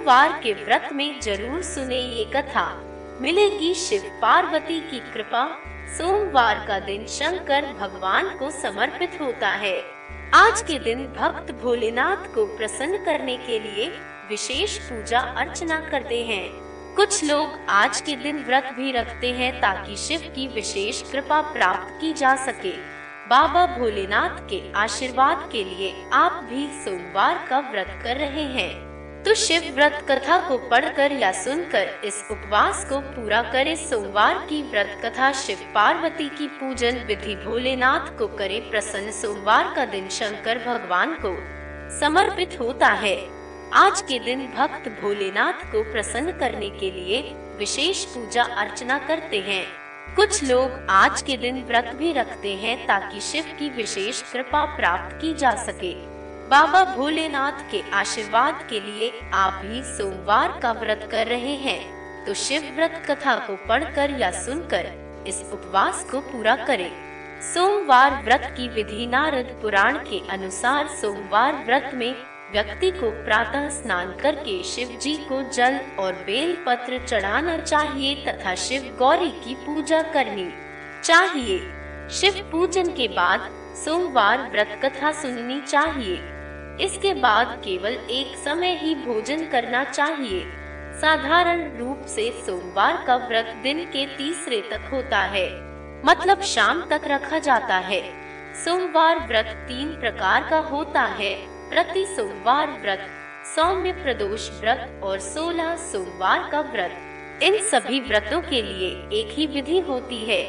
सोमवार के व्रत में ज़रूर सुने ये कथा। मिलेगी शिव पार्वती की कृपा। सोमवार का दिन शंकर भगवान को समर्पित होता है। आज के दिन भक्त भोलेनाथ को प्रसन्न करने के लिए विशेष पूजा अर्चना करते हैं। कुछ लोग आज के दिन व्रत भी रखते हैं ताकि शिव की विशेष कृपा प्राप्त की जा सके। बाबा भोलेनाथ के आशीर्वाद के लिए आप भी सोमवार का व्रत कर रहे हैं। तो शिव व्रत कथा को पढ़कर या सुनकर इस उपवास को पूरा करे। सोमवार की व्रत कथा शिव पार्वती की पूजन विधि भोलेनाथ को करे प्रसन्न। सोमवार का दिन शंकर भगवान को समर्पित होता है। आज के दिन भक्त भोलेनाथ को प्रसन्न करने के लिए विशेष पूजा अर्चना करते हैं। कुछ लोग आज के दिन व्रत भी रखते हैं ताकि शिव की विशेष कृपा प्राप्त की जा सके। बाबा भोलेनाथ के आशीर्वाद के लिए आप भी सोमवार का व्रत कर रहे हैं। तो शिव व्रत कथा को पढ़कर या सुनकर इस उपवास को पूरा करें। सोमवार व्रत की विधि नारद पुराण के अनुसार सोमवार व्रत में व्यक्ति को प्रातः स्नान करके शिव जी को जल और बेल पत्र चढ़ाना चाहिए तथा शिव गौरी की पूजा करनी चाहिए। शिव पूजन के बाद सोमवार व्रत कथा सुननी चाहिए। इसके बाद केवल एक समय ही भोजन करना चाहिए। साधारण रूप से सोमवार का व्रत दिन के तीसरे तक होता है। मतलब शाम तक रखा जाता है। सोमवार व्रत तीन प्रकार का होता है। प्रति सोमवार व्रत, सौम्य प्रदोष व्रत और सोलह सोमवार का व्रत। इन सभी व्रतों के लिए एक ही विधि होती है।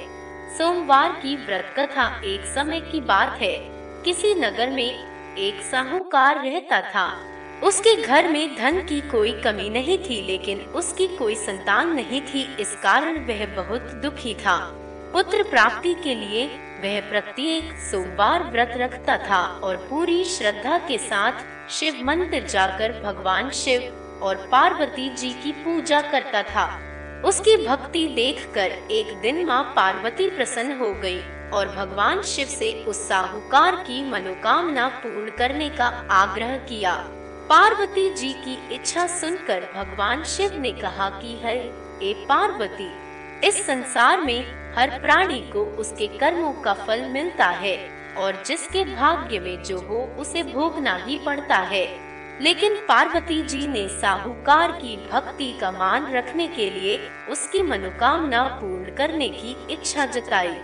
सोमवार की व्रत कथा एक समय की बात है। किसी नगर में एक साहूकार रहता था। उसके घर में धन की कोई कमी नहीं थी, लेकिन उसकी कोई संतान नहीं थी। इस कारण वह बहुत दुखी था। पुत्र प्राप्ति के लिए वह प्रत्येक सोमवार व्रत रखता था और पूरी श्रद्धा के साथ शिव मंदिर जाकर भगवान शिव और पार्वती जी की पूजा करता था। उसकी भक्ति देखकर एक दिन माँ पार्वती प्रसन्न हो गई। और भगवान शिव से उस साहूकार की मनोकामना पूर्ण करने का आग्रह किया। पार्वती जी की इच्छा सुनकर भगवान शिव ने कहा कि है, ए पार्वती, इस संसार में हर प्राणी को उसके कर्मों का फल मिलता है और जिसके भाग्य में जो हो उसे भोगना ही पड़ता है। लेकिन पार्वती जी ने साहूकार की भक्ति का मान रखने के लिए उसकी मनोकामना पूर्ण करने की इच्छा जताई।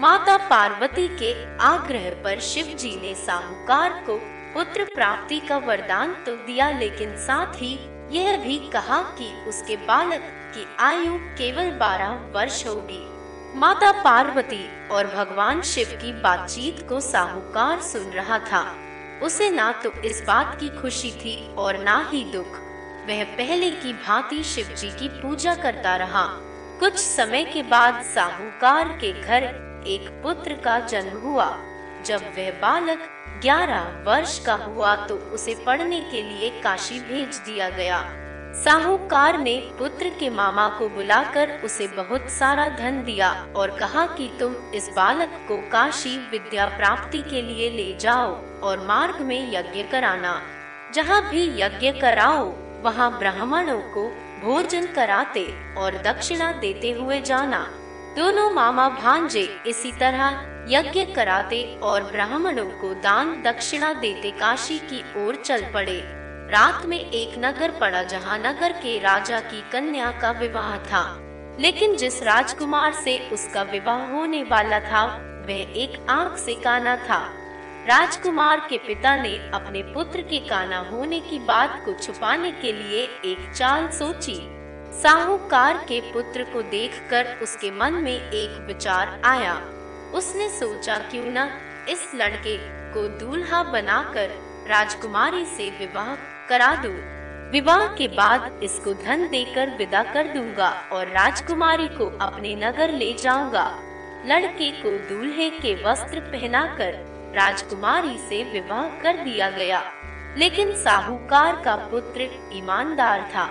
माता पार्वती के आग्रह पर शिव जी ने साहूकार को पुत्र प्राप्ति का वरदान तो दिया, लेकिन साथ ही यह भी कहा कि उसके बालक की आयु केवल बारह वर्ष होगी। माता पार्वती और भगवान शिव की बातचीत को साहूकार सुन रहा था। उसे ना तो इस बात की खुशी थी और ना ही दुख। वह पहले की भांति शिव जी की पूजा करता रहा। कुछ समय के बाद साहूकार के घर एक पुत्र का जन्म हुआ। जब वह बालक ग्यारह वर्ष का हुआ तो उसे पढ़ने के लिए काशी भेज दिया गया। साहूकार ने पुत्र के मामा को बुलाकर उसे बहुत सारा धन दिया और कहा कि तुम इस बालक को काशी विद्या प्राप्ति के लिए ले जाओ और मार्ग में यज्ञ कराना। जहाँ भी यज्ञ कराओ, वहाँ ब्राह्मणों को भोजन कराते और दक्षिणा देते हुए जाना। दोनों मामा भांजे इसी तरह यज्ञ कराते और ब्राह्मणों को दान दक्षिणा देते काशी की ओर चल पड़े। रात में एक नगर पड़ा जहाँ नगर के राजा की कन्या का विवाह था। लेकिन जिस राजकुमार से उसका विवाह होने वाला था, वह एक आँख से काना था। राजकुमार के पिता ने अपने पुत्र के काना होने की बात को छुपाने के लिए एक चाल सोची। साहूकार के पुत्र को देखकर उसके मन में एक विचार आया। उसने सोचा, क्यों न इस लड़के को दूल्हा बनाकर राजकुमारी से विवाह करा दूँ। विवाह के बाद इसको धन देकर विदा कर दूँगा और राजकुमारी को अपने नगर ले जाऊँगा। लड़के को दूल्हे के वस्त्र पहनाकर राजकुमारी से विवाह कर दिया गया। लेकिन साहूकार का पुत्र ईमानदार था।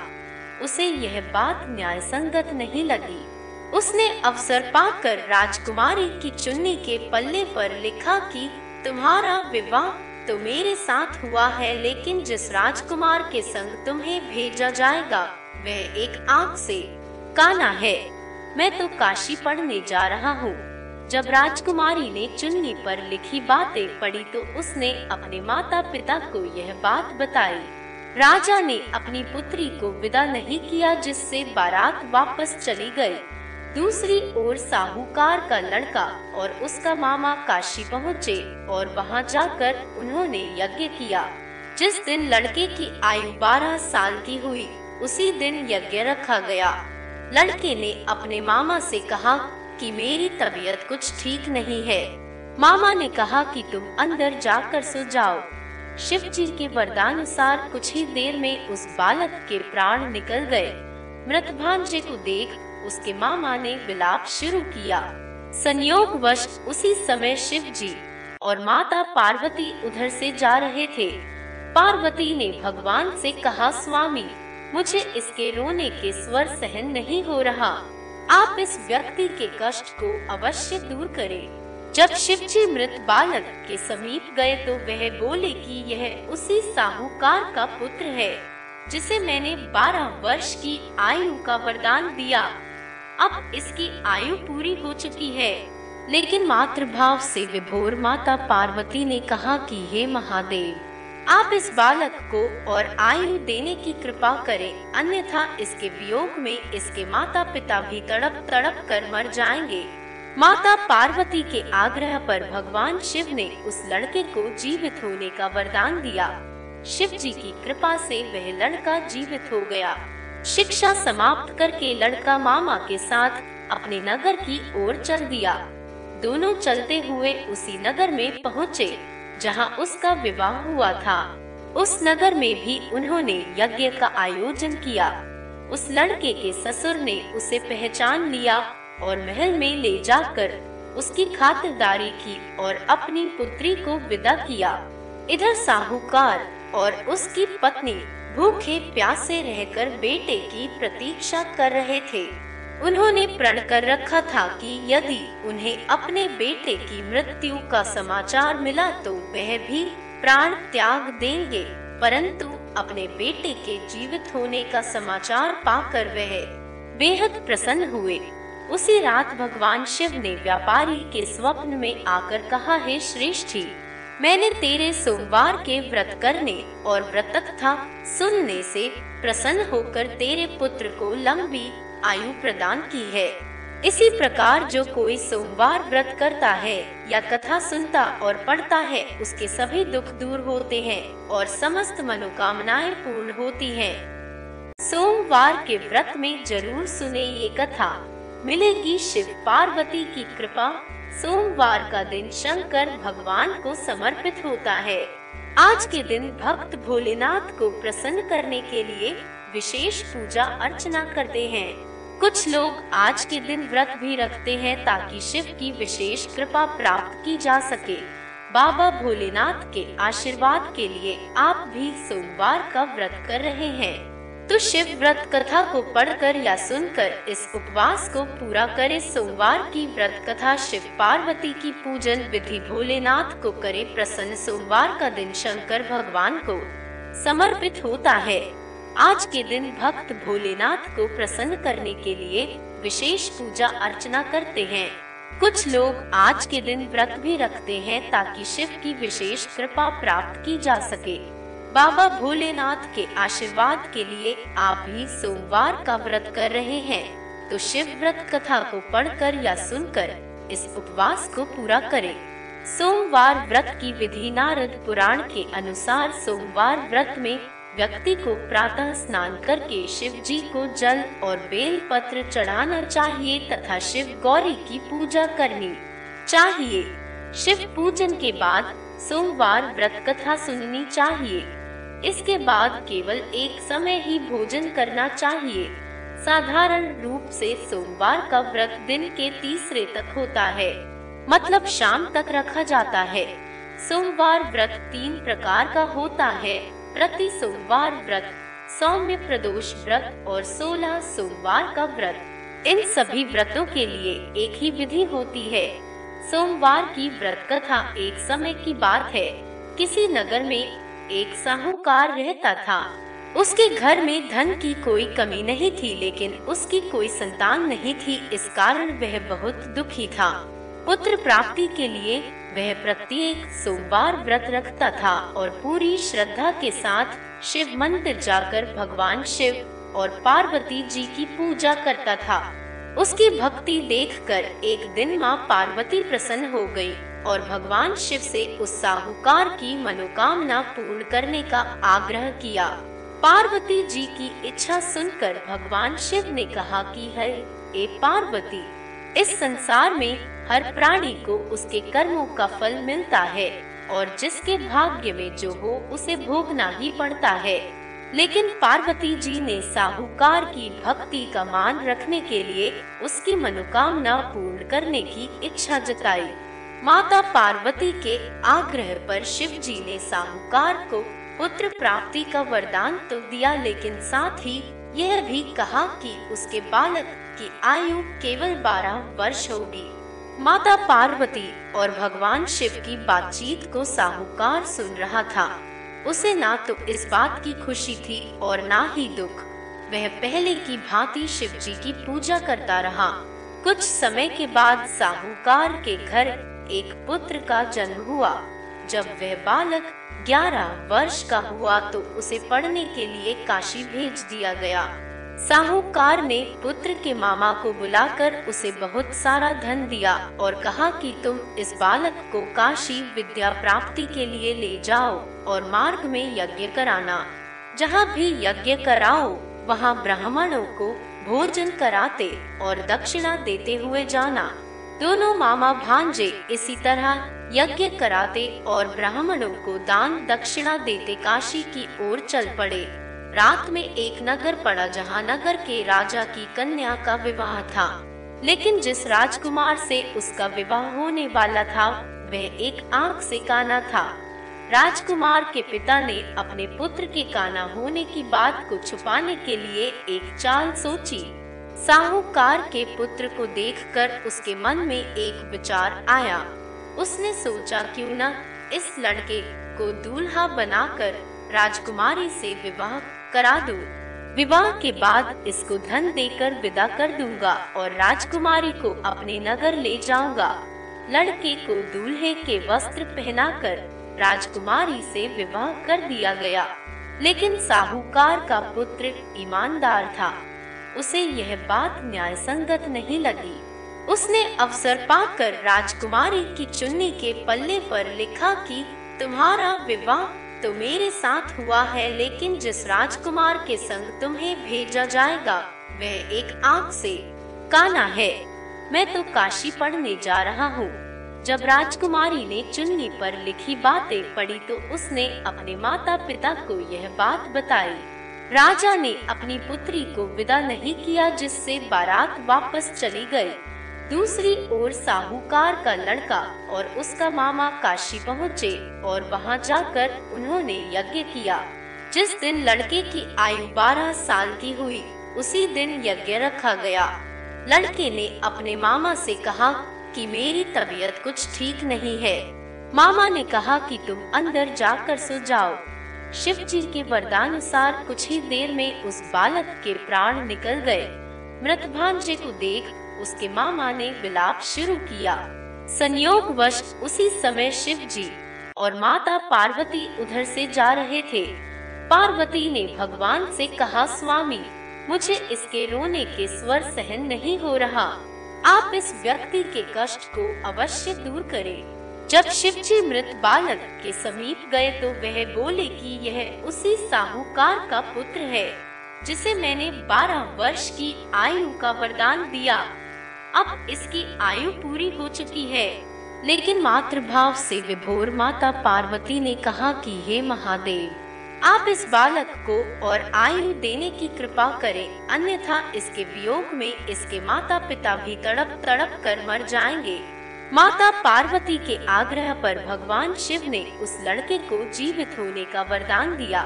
उसे यह बात न्याय संगत नहीं लगी। उसने अवसर पाकर राजकुमारी की चुन्नी के पल्ले पर लिखा कि, तुम्हारा विवाह तो मेरे साथ हुआ है, लेकिन जिस राजकुमार के संग तुम्हें भेजा जाएगा, वह एक आँख से काना है। मैं तो काशी पढ़ने जा रहा हूँ। जब राजकुमारी ने चुन्नी पर लिखी बातें पढ़ी तो उसने अपने माता पिता को यह बात बताई। राजा ने अपनी पुत्री को विदा नहीं किया, जिससे बारात वापस चली गई। दूसरी ओर साहूकार का लड़का और उसका मामा काशी पहुँचे और वहाँ जाकर उन्होंने यज्ञ किया। जिस दिन लड़के की आयु बारह साल की हुई, उसी दिन यज्ञ रखा गया। लड़के ने अपने मामा से कहा कि मेरी तबीयत कुछ ठीक नहीं है। मामा ने कहा कि तुम अंदर जाकर सो जाओ। शिव जी के वरदानुसार कुछ ही देर में उस बालक के प्राण निकल गए। मृत भांजे को देख उसके मामा ने विलाप शुरू किया। संयोग वश उसी समय शिव जी और माता पार्वती उधर से जा रहे थे। पार्वती ने भगवान से कहा, स्वामी, मुझे इसके रोने के स्वर सहन नहीं हो रहा। आप इस व्यक्ति के कष्ट को अवश्य दूर करें। जब शिव जी मृत बालक के समीप गए तो वह बोले कि यह उसी साहूकार का पुत्र है, जिसे मैंने बारह वर्ष की आयु का वरदान दिया। अब इसकी आयु पूरी हो चुकी है। लेकिन मातृभाव से विभोर माता पार्वती ने कहा कि, हे महादेव, आप इस बालक को और आयु देने की कृपा करें, अन्यथा इसके वियोग में इसके माता पिता भी तड़प तड़प कर मर जाएँगे। माता पार्वती के आग्रह पर भगवान शिव ने उस लड़के को जीवित होने का वरदान दिया। शिव जी की कृपा से वह लड़का जीवित हो गया। शिक्षा समाप्त करके लड़का मामा के साथ अपने नगर की ओर चल दिया। दोनों चलते हुए उसी नगर में पहुँचे, जहाँ उसका विवाह हुआ था। उस नगर में भी उन्होंने यज्ञ का आयोजन किया। उस लड़के के ससुर ने उसे पहचान लिया और महल में ले जाकर उसकी खातिरदारी की और अपनी पुत्री को विदा किया। इधर साहूकार और उसकी पत्नी भूखे प्यासे रहकर बेटे की प्रतीक्षा कर रहे थे। उन्होंने प्रण कर रखा था कि यदि उन्हें अपने बेटे की मृत्यु का समाचार मिला तो वह भी प्राण त्याग देंगे। परंतु अपने बेटे के जीवित होने का समाचार पाकर वह बेहद प्रसन्न हुए। उसी रात भगवान शिव ने व्यापारी के स्वप्न में आकर कहा, है श्रेष्ठी, मैंने तेरे सोमवार के व्रत करने और व्रत तथा सुनने से प्रसन्न होकर तेरे पुत्र को लंबी आयु प्रदान की है इसी प्रकार जो कोई सोमवार व्रत करता है या कथा सुनता और पढ़ता है, उसके सभी दुख दूर होते हैं और समस्त मनोकामनाएँ पूर्ण होती हैं। सोमवार के व्रत में ज़रूर सुने ये कथा मिलेगी शिव पार्वती की कृपा। सोमवार का दिन शंकर भगवान को समर्पित होता है। आज के दिन भक्त भोलेनाथ को प्रसन्न करने के लिए विशेष पूजा अर्चना करते हैं। कुछ लोग आज के दिन व्रत भी रखते हैं ताकि शिव की विशेष कृपा प्राप्त की जा सके। बाबा भोलेनाथ के आशीर्वाद के लिए आप भी सोमवार का व्रत कर रहे हैं। तो शिव व्रत कथा को पढ़कर या सुनकर इस उपवास को पूरा करे सोमवार की व्रत कथा शिव पार्वती की पूजन विधि भोलेनाथ को करे प्रसन्न सोमवार का दिन शंकर भगवान को समर्पित होता है। आज के दिन भक्त भोलेनाथ को प्रसन्न करने के लिए विशेष पूजा अर्चना करते हैं। कुछ लोग आज के दिन व्रत भी रखते हैं ताकि शिव की विशेष कृपा प्राप्त की जा सके। बाबा भोलेनाथ के आशीर्वाद के लिए आप भी सोमवार का व्रत कर रहे हैं। तो शिव व्रत कथा को पढ़कर या सुनकर इस उपवास को पूरा करें। सोमवार व्रत की विधि नारद पुराण के अनुसार सोमवार व्रत में व्यक्ति को प्रातः स्नान करके शिव जी को जल और बेल पत्र चढ़ाना चाहिए तथा शिव गौरी की पूजा करनी चाहिए। शिव पूजन के बाद सोमवार व्रत कथा सुननी चाहिए। इसके बाद केवल एक समय ही भोजन करना चाहिए। साधारण रूप से सोमवार का व्रत दिन के तीसरे तक होता है। मतलब शाम तक रखा जाता है। सोमवार व्रत तीन प्रकार का होता है। प्रति सोमवार व्रत, सौम्य प्रदोष व्रत और सोलह सोमवार का व्रत। इन सभी व्रतों के लिए एक ही विधि होती है। सोमवार की व्रत कथा एक समय की बात है। किसी नगर में एक साहूकार रहता था। उसके घर में धन की कोई कमी नहीं थी, लेकिन उसकी कोई संतान नहीं थी। इस कारण वह बहुत दुखी था। पुत्र प्राप्ति के लिए वह प्रत्येक सोमवार व्रत रखता था और पूरी श्रद्धा के साथ शिव मंदिर जाकर भगवान शिव और पार्वती जी की पूजा करता था। उसकी भक्ति देखकर एक दिन माँ पार्वती प्रसन्न हो गई और भगवान शिव से उस साहूकार की मनोकामना पूर्ण करने का आग्रह किया। पार्वती जी की इच्छा सुनकर भगवान शिव ने कहा कि है, ए पार्वती, इस संसार में हर प्राणी को उसके कर्मों का फल मिलता है और जिसके भाग्य में जो हो उसे भोगना ही पड़ता है। लेकिन पार्वती जी ने साहूकार की भक्ति का मान रखने के लिए उसकी मनोकामना पूर्ण करने की इच्छा जताई। माता पार्वती के आग्रह पर शिव जी ने साहूकार को पुत्र प्राप्ति का वरदान तो दिया, लेकिन साथ ही यह भी कहा कि उसके बालक की आयु केवल बारह वर्ष होगी। माता पार्वती और भगवान शिव की बातचीत को साहूकार सुन रहा था। उसे ना तो इस बात की खुशी थी और ना ही दुख। वह पहले की भांति शिव जी की पूजा करता रहा। कुछ समय के बाद साहूकार के घर एक पुत्र का जन्म हुआ। जब वह बालक ग्यारह वर्ष का हुआ तो उसे पढ़ने के लिए काशी भेज दिया गया। साहूकार ने पुत्र के मामा को बुलाकर उसे बहुत सारा धन दिया और कहा कि तुम इस बालक को काशी विद्या प्राप्ति के लिए ले जाओ। और मार्ग में यज्ञ कराना। जहाँ भी यज्ञ कराओ, वहाँ ब्राह्मणों को भोजन कराते और दक्षिणा देते हुए जाना। दोनों मामा भांजे इसी तरह यज्ञ कराते और ब्राह्मणों को दान दक्षिणा देते काशी की ओर चल पड़े। रात में एक नगर पड़ा, जहाँ नगर के राजा की कन्या का विवाह था। लेकिन जिस राजकुमार से उसका विवाह होने वाला था, वह एक आँख से काना था। राजकुमार के पिता ने अपने पुत्र के काना होने की बात को छुपाने के लिए एक चाल सोची। साहूकार के पुत्र को देखकर उसके मन में एक विचार आया। उसने सोचा, क्यों न इस लड़के को दूल्हा बनाकर राजकुमारी से विवाह करा दूँ। विवाह के बाद इसको धन देकर विदा कर दूँगा और राजकुमारी को अपने नगर ले जाऊँगा। लड़के को दूल्हे के वस्त्र पहनाकर राजकुमारी से विवाह कर दिया गया। लेकिन साहूकार का पुत्र ईमानदार था। उसे यह बात न्याय संगत नहीं लगी। उसने अवसर पाकर राजकुमारी की चुन्नी के पल्ले पर लिखा कि, तुम्हारा विवाह तो मेरे साथ हुआ है, लेकिन जिस राजकुमार के संग तुम्हें भेजा जाएगा, वह एक आँख से काना है। मैं तो काशी पढ़ने जा रहा हूँ। जब राजकुमारी ने चुन्नी पर लिखी बातें पढ़ी तो उसने अपने माता पिता को यह बात बताई। राजा ने अपनी पुत्री को विदा नहीं किया, जिससे बारात वापस चली गई। दूसरी ओर साहूकार का लड़का और उसका मामा काशी पहुँचे और वहाँ जाकर उन्होंने यज्ञ किया। जिस दिन लड़के की आयु बारह साल की हुई, उसी दिन यज्ञ रखा गया। लड़के ने अपने मामा से कहा कि मेरी तबीयत कुछ ठीक नहीं है। मामा ने कहा कि तुम अंदर जाकर सो जाओ। शिव जी के वरदानुसार कुछ ही देर में उस बालक के प्राण निकल गए। मृत भांजे को देख उसके मामा ने विलाप शुरू किया। संयोग वश उसी समय शिव जी और माता पार्वती उधर से जा रहे थे। पार्वती ने भगवान से कहा, स्वामी, मुझे इसके रोने के स्वर सहन नहीं हो रहा। आप इस व्यक्ति के कष्ट को अवश्य दूर करें। जब शिव जी मृत बालक के समीप गए तो वह बोले कि यह उसी साहूकार का पुत्र है, जिसे मैंने बारह वर्ष की आयु का वरदान दिया अब इसकी आयु पूरी हो चुकी है लेकिन मातृभाव से विभोर माता पार्वती ने कहा कि हे महादेव आप इस बालक को और आयु देने की कृपा करें, अन्यथा इसके वियोग में इसके माता पिता भी तड़प तड़प कर मर जाएँगे। माता पार्वती के आग्रह पर भगवान शिव ने उस लड़के को जीवित होने का वरदान दिया।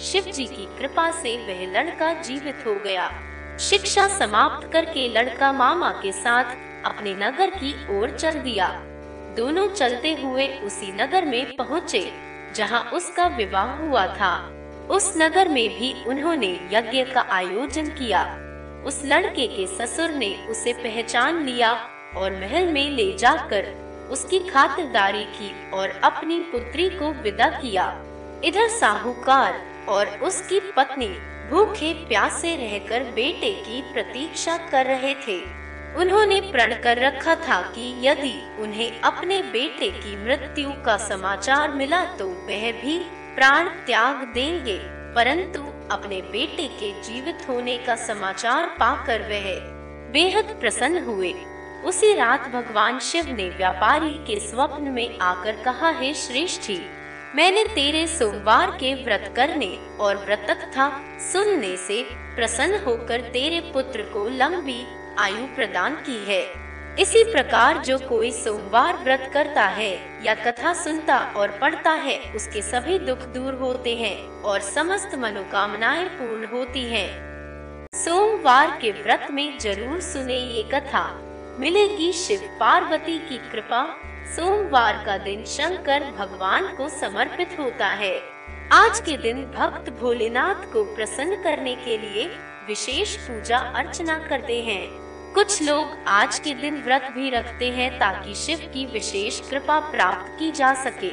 शिव जी की कृपा से वह लड़का जीवित हो गया। शिक्षा समाप्त करके लड़का मामा के साथ अपने नगर की ओर चल दिया। दोनों चलते हुए उसी नगर में पहुँचे। जहाँ उसका विवाह हुआ था। उस नगर में भी उन्होंने यज्ञ का आयोजन किया। उस लड़के के ससुर ने उसे पहचान लिया और महल में ले जाकर उसकी खातिरदारी की और अपनी पुत्री को विदा किया। इधर साहूकार और उसकी पत्नी भूखे प्यासे रहकर बेटे की प्रतीक्षा कर रहे थे। उन्होंने प्रण कर रखा था कि यदि उन्हें अपने बेटे की मृत्यु का समाचार मिला तो वह भी प्राण त्याग देंगे। परंतु अपने बेटे के जीवित होने का समाचार पाकर वह बेहद प्रसन्न हुए। उसी रात भगवान शिव ने व्यापारी के स्वप्न में आकर कहा, है श्रेष्ठी, मैंने तेरे सोमवार के व्रत करने और व्रत तथा सुनने से प्रसन्न होकर तेरे पुत्र को लंबी आयु प्रदान की है। इसी प्रकार जो कोई सोमवार व्रत करता है या कथा सुनता और पढ़ता है, उसके सभी दुख दूर होते हैं और समस्त मनोकामनाएँ पूर्ण होती हैं। सोमवार के व्रत में ज़रूर सुने ये कथा। मिलेगी शिव पार्वती की कृपा। सोमवार का दिन शंकर भगवान को समर्पित होता है। आज के दिन भक्त भोलेनाथ को प्रसन्न करने के लिए विशेष पूजा अर्चना करते हैं। कुछ लोग आज के दिन व्रत भी रखते हैं ताकि शिव की विशेष कृपा प्राप्त की जा सके।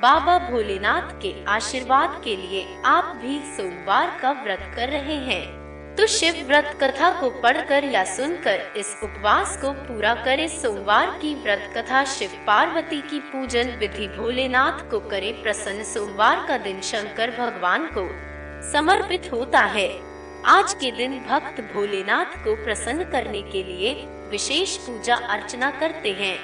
बाबा भोलेनाथ के आशीर्वाद के लिए आप भी सोमवार का व्रत कर रहे हैं। तो शिव व्रत कथा को पढ़कर या सुनकर इस उपवास को पूरा करे। सोमवार की व्रत कथा शिव पार्वती की पूजन विधि भोलेनाथ को करे। प्रसन्न सोमवार का दिन शंकर भगवान को समर्पित होता है। आज के दिन भक्त भोलेनाथ को प्रसन्न करने के लिए विशेष पूजा अर्चना करते हैं।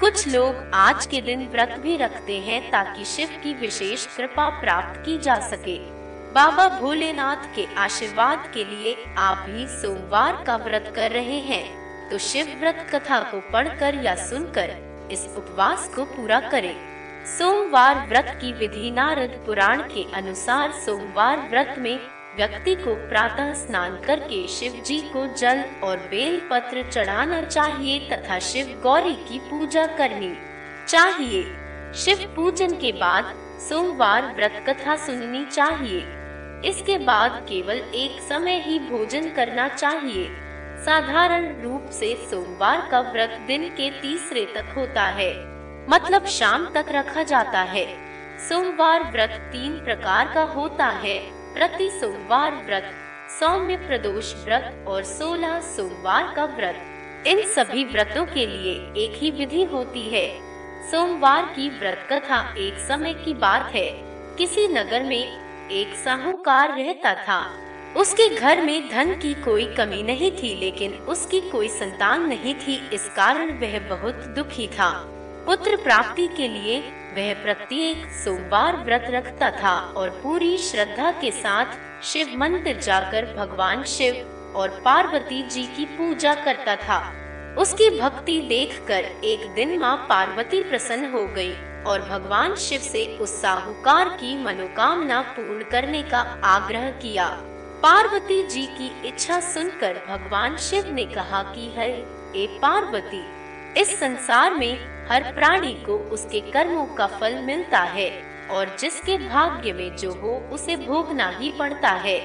कुछ लोग आज के दिन व्रत भी रखते हैं ताकि शिव की विशेष कृपा प्राप्त की जा सके। बाबा भोलेनाथ के आशीर्वाद के लिए आप भी सोमवार का व्रत कर रहे हैं। तो शिव व्रत कथा को पढ़कर या सुनकर इस उपवास को पूरा करें। सोमवार व्रत की विधि नारद पुराण के अनुसार सोमवार व्रत में व्यक्ति को प्रातः स्नान करके शिव जी को जल और बेल पत्र चढ़ाना चाहिए तथा शिव गौरी की पूजा करनी चाहिए। शिव पूजन के बाद सोमवार व्रत कथा सुननी चाहिए। इसके बाद केवल एक समय ही भोजन करना चाहिए। साधारण रूप से सोमवार का व्रत दिन के तीसरे तक होता है। मतलब शाम तक रखा जाता है। सोमवार व्रत तीन प्रकार का होता है। प्रति सोमवार व्रत, सौम्य प्रदोष व्रत और सोलह सोमवार का व्रत। इन सभी व्रतों के लिए एक ही विधि होती है। सोमवार की व्रत कथा एक समय की बात है। किसी नगर में एक साहूकार रहता था। उसके घर में धन की कोई कमी नहीं थी, लेकिन उसकी कोई संतान नहीं थी। इस कारण वह बहुत दुखी था। पुत्र प्राप्ति के लिए वह प्रत्येक सोमवार व्रत रखता था और पूरी श्रद्धा के साथ शिव मंदिर जाकर भगवान शिव और पार्वती जी की पूजा करता था। उसकी भक्ति देखकर एक दिन माँ पार्वती प्रसन्न हो गई और भगवान शिव से उस साहूकार की मनोकामना पूर्ण करने का आग्रह किया। पार्वती जी की इच्छा सुनकर भगवान शिव ने कहा कि, है ए पार्वती, इस संसार में हर प्राणी को उसके कर्मों का फल मिलता है, और जिसके भाग्य में जो हो, उसे भोगना ही पड़ता है।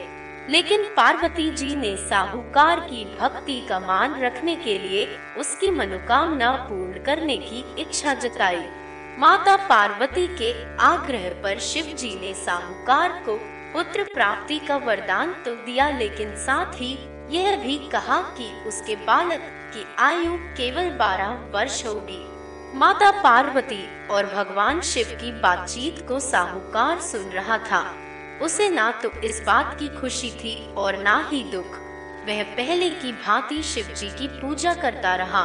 लेकिन पार्वती जी ने साहूकार की भक्ति का मान रखने के लिए उसकी मनोकामना पूर्ण करने की इच्छा जताई। माता पार्वती के आग्रह पर शिव जी ने साहूकार को पुत्र प्राप्ति का वरदान तो दिया, लेकिन साथ ही यह भी कहा कि उसके बालक की आयु केवल बारह वर्ष होगी। माता पार्वती और भगवान शिव की बातचीत को साहूकार सुन रहा था। उसे ना तो इस बात की खुशी थी और ना ही दुख। वह पहले की भांति शिव जी की पूजा करता रहा।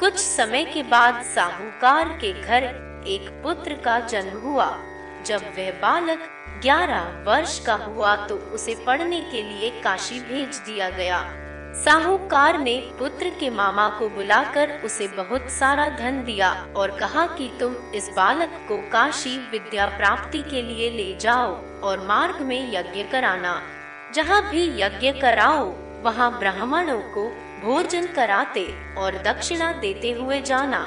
कुछ समय के बाद साहूकार के घर एक पुत्र का जन्म हुआ। जब वह बालक ग्यारह वर्ष का हुआ तो उसे पढ़ने के लिए काशी भेज दिया गया। साहूकार ने पुत्र के मामा को बुलाकर उसे बहुत सारा धन दिया और कहा कि तुम इस बालक को काशी विद्या प्राप्ति के लिए ले जाओ और मार्ग में यज्ञ कराना। जहाँ भी यज्ञ कराओ, वहाँ ब्राह्मणों को भोजन कराते और दक्षिणा देते हुए जाना।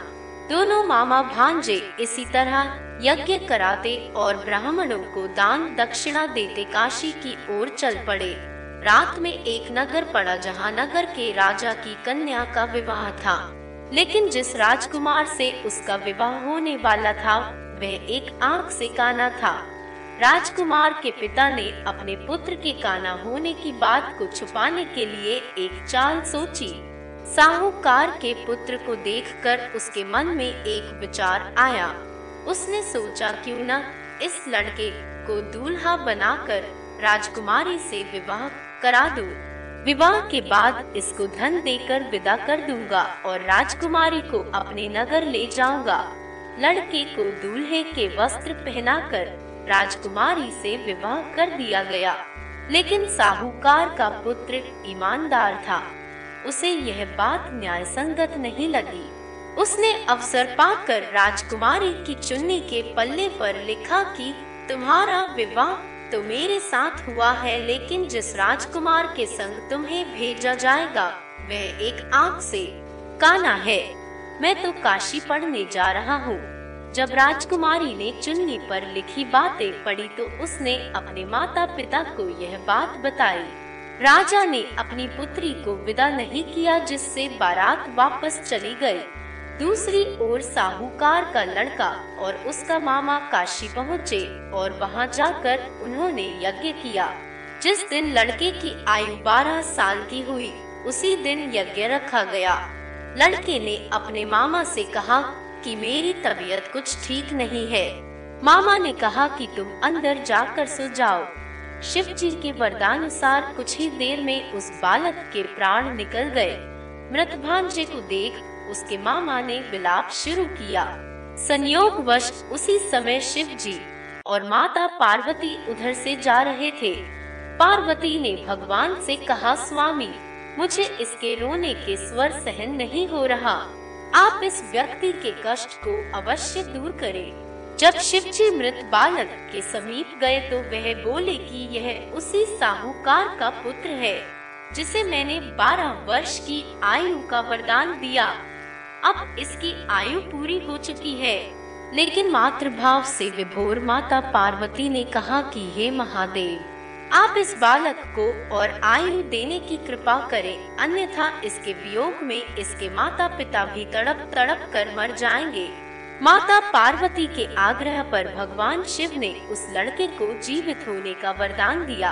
दोनों मामा भांजे इसी तरह यज्ञ कराते और ब्राह्मणों को दान दक्षिणा देते काशी की ओर चल पड़े। रात में एक नगर पड़ा जहाँ नगर के राजा की कन्या का विवाह था। लेकिन जिस राजकुमार से उसका विवाह होने वाला था, वह एक आँख से काना था। राजकुमार के पिता ने अपने पुत्र के काना होने की बात को छुपाने के लिए एक चाल सोची। साहूकार के पुत्र को देखकर उसके मन में एक विचार आया। उसने सोचा, क्यों न इस लड़के को दूल्हा बनाकर राजकुमारी से विवाह करा दूँ। विवाह के बाद इसको धन देकर विदा कर दूँगा और राजकुमारी को अपने नगर ले जाऊँगा। लड़के को दूल्हे के वस्त्र पहनाकर राजकुमारी से विवाह कर दिया गया। लेकिन साहूकार का पुत्र ईमानदार था। उसे यह बात न्याय संगत नहीं लगी। उसने अवसर पाकर राजकुमारी की चुन्नी के पल्ले पर लिखा कि, तुम्हारा विवाह तो मेरे साथ हुआ है, लेकिन जिस राजकुमार के संग तुम्हें भेजा जाएगा, वह एक आँख से काना है। मैं तो काशी पढ़ने जा रहा हूँ। जब राजकुमारी ने चुन्नी पर लिखी बातें पढ़ी तो उसने अपने माता पिता को यह बात बताई। राजा ने अपनी पुत्री को विदा नहीं किया, जिससे बारात वापस चली गई। दूसरी ओर साहूकार का लड़का और उसका मामा काशी पहुँचे और वहाँ जाकर उन्होंने यज्ञ किया। जिस दिन लड़के की आयु बारह साल की हुई, उसी दिन यज्ञ रखा गया। लड़के ने अपने मामा से कहा कि मेरी तबीयत कुछ ठीक नहीं है। मामा ने कहा कि तुम अंदर जाकर सो जाओ। शिव जी के वरदानुसार कुछ ही देर में उस बालक के प्राण निकल गए। मृत भांजे को देख उसके मामा ने विलाप शुरू किया। संयोग वश उसी समय शिव जी और माता पार्वती उधर से जा रहे थे। पार्वती ने भगवान से कहा, स्वामी, मुझे इसके रोने के स्वर सहन नहीं हो रहा। आप इस व्यक्ति के कष्ट को अवश्य दूर करें। जब शिव जी मृत बालक के समीप गए तो वह बोले कि यह उसी साहूकार का पुत्र है, जिसे मैंने बारह वर्ष की आयु का वरदान दिया। अब इसकी आयु पूरी हो चुकी है। लेकिन मातृभाव से विभोर माता पार्वती ने कहा कि, हे महादेव, आप इस बालक को और आयु देने की कृपा करें, अन्यथा इसके वियोग में इसके माता पिता भी तड़प तड़प कर मर जाएँगे। माता पार्वती के आग्रह पर भगवान शिव ने उस लड़के को जीवित होने का वरदान दिया।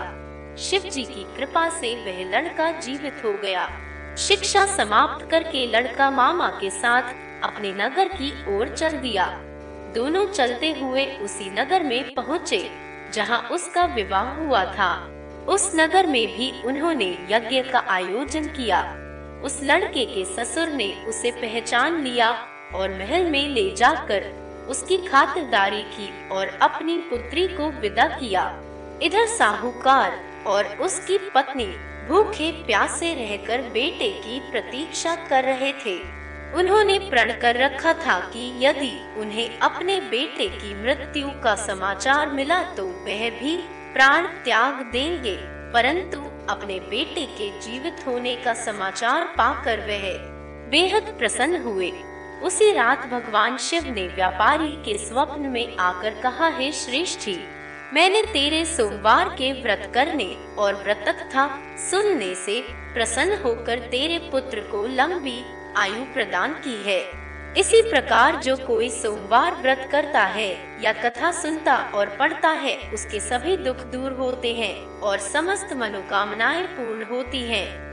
शिव जी की कृपा से वह लड़का जीवित हो गया। शिक्षा समाप्त करके लड़का मामा के साथ अपने नगर की ओर चल दिया। दोनों चलते हुए उसी नगर में पहुँचे, जहाँ उसका विवाह हुआ था। उस नगर में भी उन्होंने यज्ञ का आयोजन किया। उस लड़के के ससुर ने उसे पहचान लिया और महल में ले जाकर उसकी खातिरदारी की और अपनी पुत्री को विदा किया। इधर साहूकार और उसकी पत्नी भूखे प्यासे रहकर बेटे की प्रतीक्षा कर रहे थे। उन्होंने प्रण कर रखा था कि यदि उन्हें अपने बेटे की मृत्यु का समाचार मिला तो वह भी प्राण त्याग देंगे। परंतु अपने बेटे के जीवित होने का समाचार पाकर वह बेहद प्रसन्न हुए। उसी रात भगवान शिव ने व्यापारी के स्वप्न में आकर कहा, है श्रेष्ठी मैंने तेरे सोमवार के व्रत करने और व्रत तथा सुनने से प्रसन्न होकर तेरे पुत्र को लंबी आयु प्रदान की है। इसी प्रकार जो कोई सोमवार व्रत करता है या कथा सुनता और पढ़ता है, उसके सभी दुख दूर होते हैं और समस्त मनोकामनाएँ पूर्ण होती हैं।